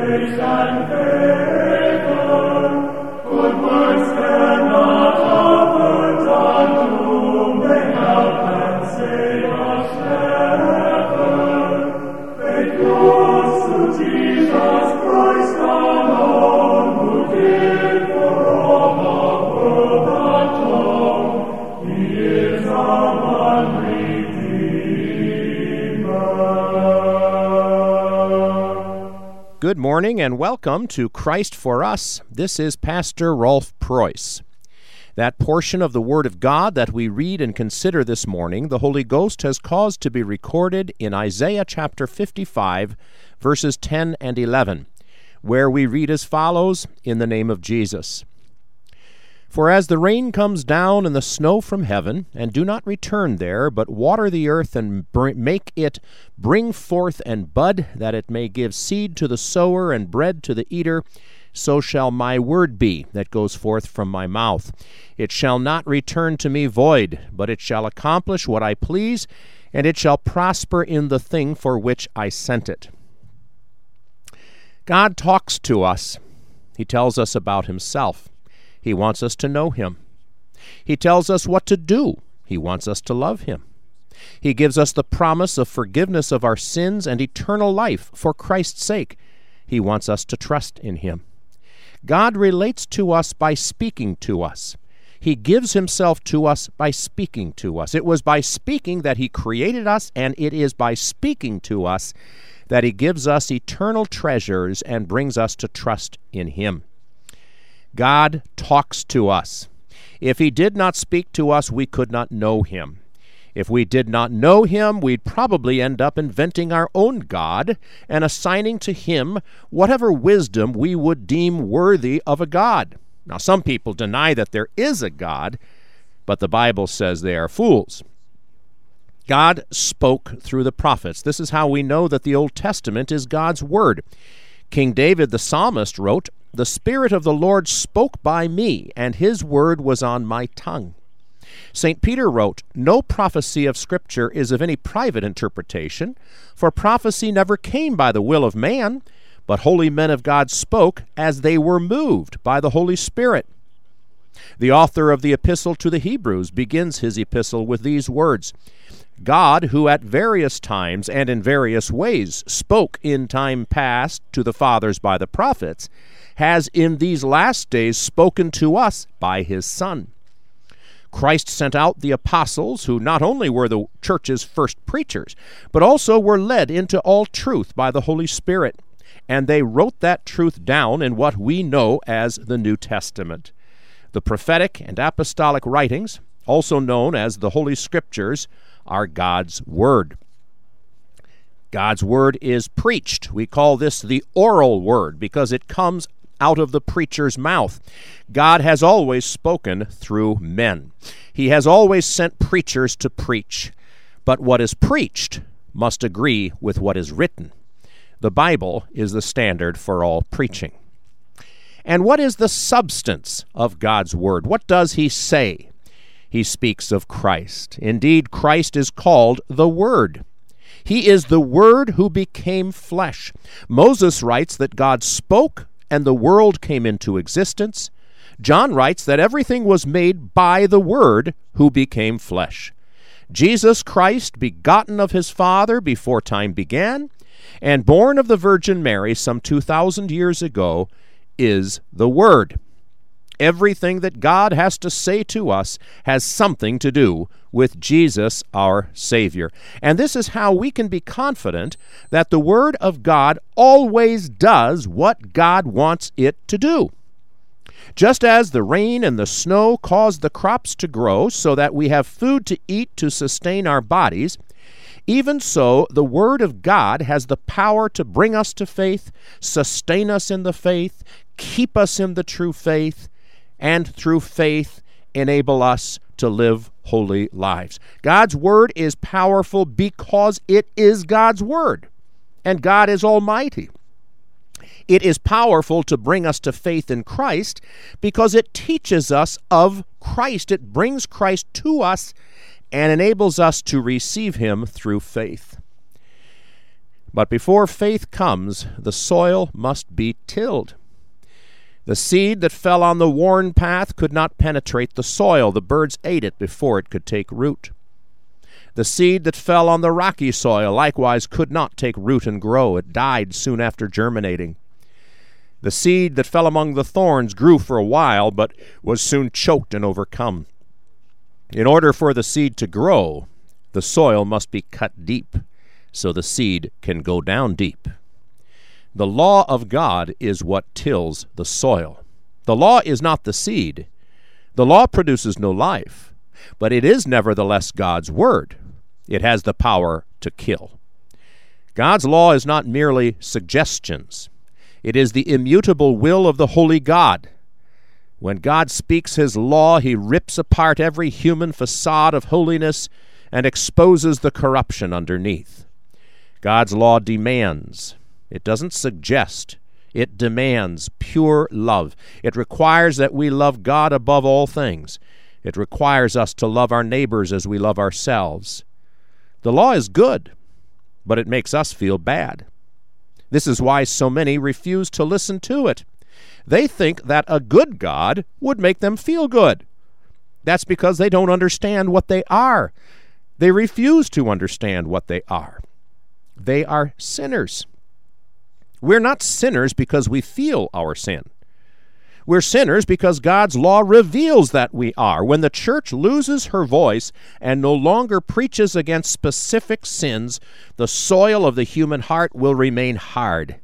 Good morning and welcome to Christ for Us. This is Pastor Rolf Preus. That portion of the Word of God that we read and consider this morning, the Holy Ghost has caused to be recorded in Isaiah chapter 55, verses 10 and 11, where we read as follows In the name of Jesus. For as the rain comes down and the snow from heaven, and do not return there, but water the earth and br- make it bring forth and bud, that it may give seed to the sower and bread to the eater, so shall my word be that goes forth from my mouth. It shall not return to me void, but it shall accomplish what I please, and it shall prosper in the thing for which I sent it. God talks to us. He tells us about himself. He wants us to know Him. He tells us what to do. He wants us to love Him. He gives us the promise of forgiveness of our sins and eternal life for Christ's sake. He wants us to trust in Him. God relates to us by speaking to us. He gives Himself to us by speaking to us. It was by speaking that He created us, and it is by speaking to us that He gives us eternal treasures and brings us to trust in Him. God talks to us. If He did not speak to us, we could not know Him. If we did not know Him, we'd probably end up inventing our own God and assigning to Him whatever wisdom we would deem worthy of a God. Now, some people deny that there is a God, but the Bible says they are fools. God spoke through the prophets. This is how we know that the Old Testament is God's Word. King David the psalmist wrote, the Spirit of the Lord spoke by me, and his word was on my tongue. St. Peter wrote, No prophecy of Scripture is of any private interpretation, for prophecy never came by the will of man, but holy men of God spoke as they were moved by the Holy Spirit. The author of the Epistle to the Hebrews begins his epistle with these words God, who at various times and in various ways spoke in time past to the fathers by the prophets, has in these last days spoken to us by his Son. Christ sent out the apostles, who not only were the church's first preachers, but also were led into all truth by the Holy Spirit. And they wrote that truth down in what we know as the New Testament. The prophetic and apostolic writings, also known as the Holy Scriptures, are God's Word. God's Word is preached. We call this the oral Word because it comes out of the preacher's mouth. God has always spoken through men. He has always sent preachers to preach. But what is preached must agree with what is written. The Bible is the standard for all preaching. And what is the substance of God's Word? What does He say? He speaks of Christ. Indeed, Christ is called the Word. He is the Word who became flesh. Moses writes that God spoke and the world came into existence, John writes that everything was made by the Word who became flesh. Jesus Christ, begotten of his Father before time began, and born of the Virgin Mary some 2,000 years ago, is the Word. Everything that God has to say to us has something to do with Jesus our Savior. And this is how we can be confident that the Word of God always does what God wants it to do. Just as the rain and the snow cause the crops to grow so that we have food to eat to sustain our bodies, even so, the Word of God has the power to bring us to faith, sustain us in the faith, keep us in the true faith, and through faith enable us to live holy lives. God's Word is powerful because it is God's Word, and God is Almighty. It is powerful to bring us to faith in Christ because it teaches us of Christ. It brings Christ to us and enables us to receive Him through faith. But before faith comes, the soil must be tilled. The seed that fell on the worn path could not penetrate the soil. The birds ate it before it could take root. The seed that fell on the rocky soil likewise could not take root and grow. It died soon after germinating. The seed that fell among the thorns grew for a while, but was soon choked and overcome. In order for the seed to grow, the soil must be cut deep so the seed can go down deep. The law of God is what tills the soil. The law is not the seed. The law produces no life, but it is nevertheless God's word. It has the power to kill. God's law is not merely suggestions, it is the immutable will of the holy God. When God speaks his law, he rips apart every human facade of holiness and exposes the corruption underneath. God's law demands, it doesn't suggest, it demands pure love. It requires that we love God above all things. It requires us to love our neighbors as we love ourselves. The law is good, but it makes us feel bad. This is why so many refuse to listen to it. They think that a good God would make them feel good. That's because they don't understand what they are. They refuse to understand what they are they are sinners. We're not sinners because we feel our sin. We're sinners because God's law reveals that we are. When the church loses her voice and no longer preaches against specific sins, the soil of the human heart will remain hard.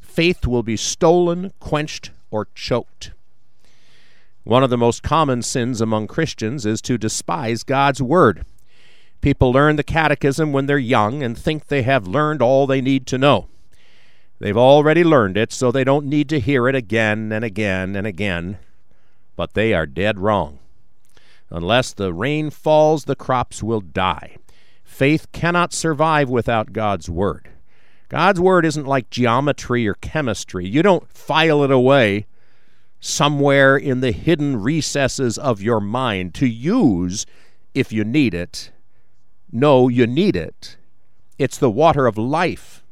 Faith will be stolen, quenched, or choked. One of the most common sins among Christians is to despise God's word. People learn the catechism when they're young and think they have learned all they need to know. They've already learned it, so they don't need to hear it again and again and again. But they are dead wrong. Unless the rain falls, the crops will die. Faith cannot survive without God's Word. God's Word isn't like geometry or chemistry. You don't file it away somewhere in the hidden recesses of your mind to use if you need it no, you need it. It's the water of life.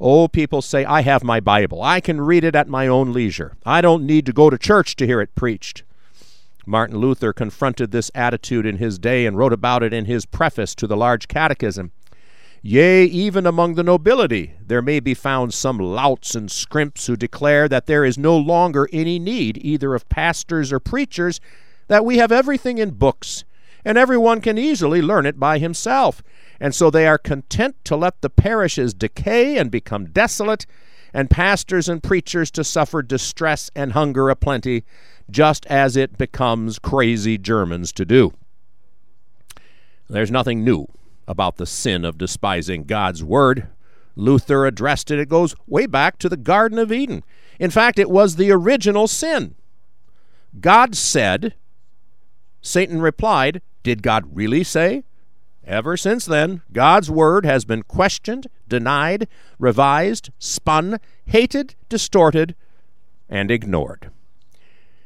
Oh, people say, I have my Bible. I can read it at my own leisure. I don't need to go to church to hear it preached. Martin Luther confronted this attitude in his day and wrote about it in his preface to the large catechism. Yea, even among the nobility there may be found some louts and scrimps who declare that there is no longer any need either of pastors or preachers, that we have everything in books, and everyone can easily learn it by himself. And so they are content to let the parishes decay and become desolate, and pastors and preachers to suffer distress and hunger aplenty, just as it becomes crazy Germans to do. There's nothing new about the sin of despising God's word. Luther addressed it. It goes way back to the Garden of Eden. In fact, it was the original sin. God said, Satan replied, did God really say? Ever since then, God's Word has been questioned, denied, revised, spun, hated, distorted, and ignored.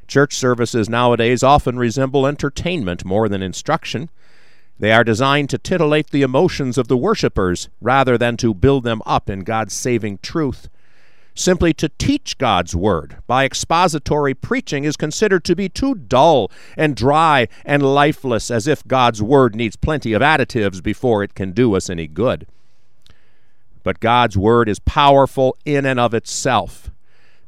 Church services nowadays often resemble entertainment more than instruction. They are designed to titillate the emotions of the worshippers rather than to build them up in God's saving truth. Simply to teach God's Word by expository preaching is considered to be too dull and dry and lifeless, as if God's Word needs plenty of additives before it can do us any good. But God's Word is powerful in and of itself.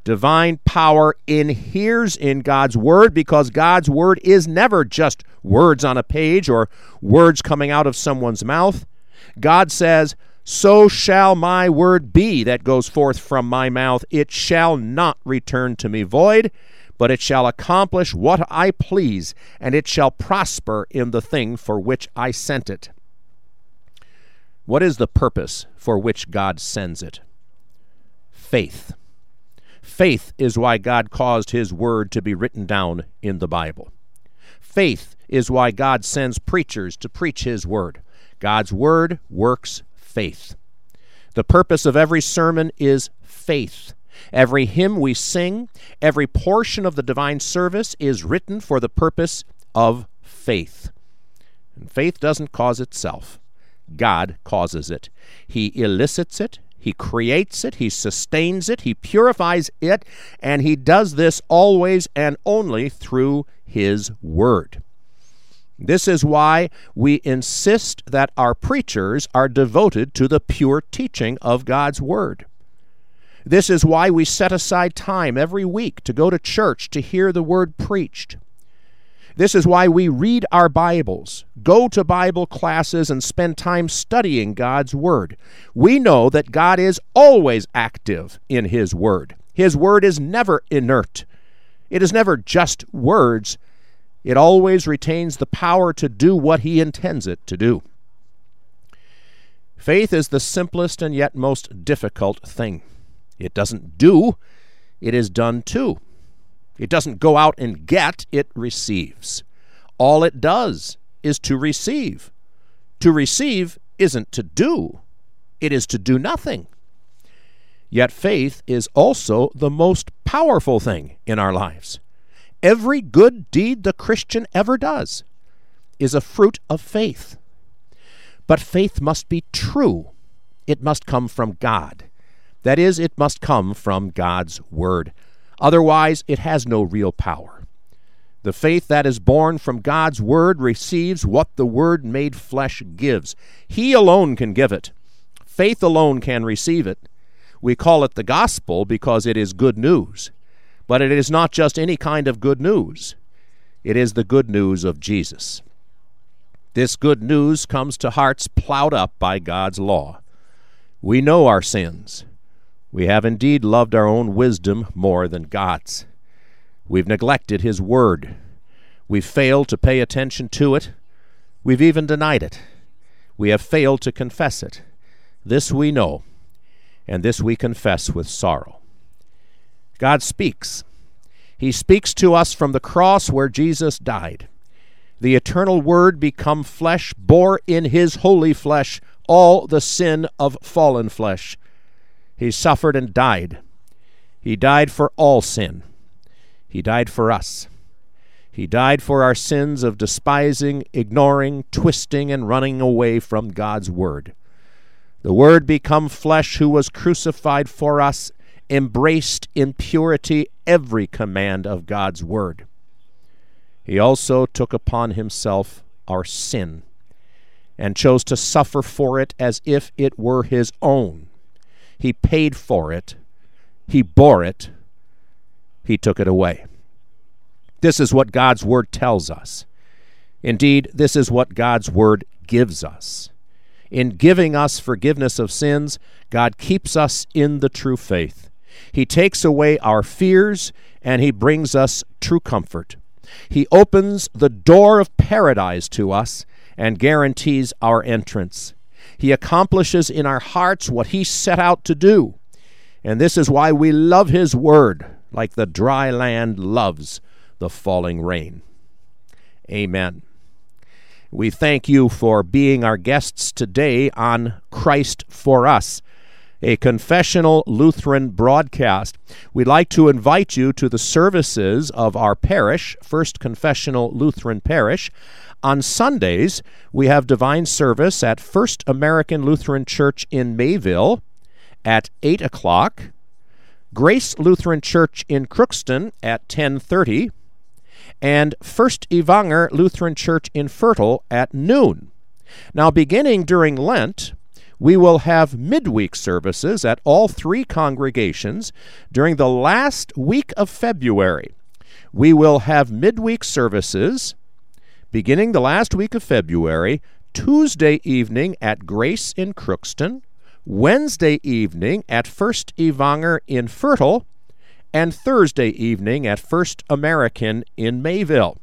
Divine power inheres in God's Word because God's Word is never just words on a page or words coming out of someone's mouth. God says, so shall my word be that goes forth from my mouth. It shall not return to me void, but it shall accomplish what I please, and it shall prosper in the thing for which I sent it. What is the purpose for which God sends it? Faith. Faith is why God caused His Word to be written down in the Bible. Faith is why God sends preachers to preach His Word. God's Word works faith. The purpose of every sermon is faith. Every hymn we sing, every portion of the divine service is written for the purpose of faith. And faith doesn't cause itself, God causes it. He elicits it, He creates it, He sustains it, He purifies it, and He does this always and only through His Word. This is why we insist that our preachers are devoted to the pure teaching of God's Word. This is why we set aside time every week to go to church to hear the Word preached. This is why we read our Bibles, go to Bible classes, and spend time studying God's Word. We know that God is always active in His Word. His Word is never inert, it is never just words, it always retains the power to do what He intends it to do. Faith is the simplest and yet most difficult thing. It doesn't do, it is done to. It doesn't go out and get, it receives. All it does is to receive. To receive isn't to do, it is to do nothing. Yet faith is also the most powerful thing in our lives. Every good deed the Christian ever does is a fruit of faith. But faith must be true. It must come from God. That is, it must come from God's Word. Otherwise, it has no real power. The faith that is born from God's Word receives what the Word made flesh gives. He alone can give it. Faith alone can receive it. We call it the gospel because it is good news. But it is not just any kind of good news, it is the good news of Jesus. This good news comes to hearts plowed up by God's law. We know our sins. We have indeed loved our own wisdom more than God's. We've neglected His Word. We've failed to pay attention to it. We've even denied it. We have failed to confess it. This we know, and this we confess with sorrow. God speaks. He speaks to us from the cross where Jesus died. The eternal Word become flesh bore in His holy flesh all the sin of fallen flesh. He suffered and died. He died for all sin. He died for us. He died for our sins of despising, ignoring, twisting, and running away from God's Word. The Word become flesh who was crucified for us embraced in purity every command of God's word. He also took upon himself our sin and chose to suffer for it as if it were his own. He paid for it, he bore it, he took it away. This is what God's word tells us. Indeed, this is what God's word gives us. In giving us forgiveness of sins, God keeps us in the true faith. He takes away our fears and He brings us true comfort. He opens the door of paradise to us and guarantees our entrance. He accomplishes in our hearts what He set out to do. And this is why we love His Word like the dry land loves the falling rain. Amen. We thank you for being our guests today on Christ for Us a confessional Lutheran broadcast. We'd like to invite you to the services of our parish, First Confessional Lutheran Parish. On Sundays, we have divine service at First American Lutheran Church in Mayville at 8 o'clock, Grace Lutheran Church in Crookston at 1030, and First Evanger Lutheran Church in Fertile at noon. Now, beginning during Lent, we will have midweek services at all three congregations during the last week of February. We will have midweek services beginning the last week of February, Tuesday evening at Grace in Crookston, Wednesday evening at First Evanger in Fertile, and Thursday evening at First American in Mayville.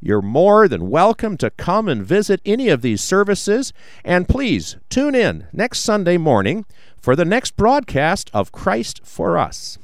You're more than welcome to come and visit any of these services, and please tune in next Sunday morning for the next broadcast of Christ for Us.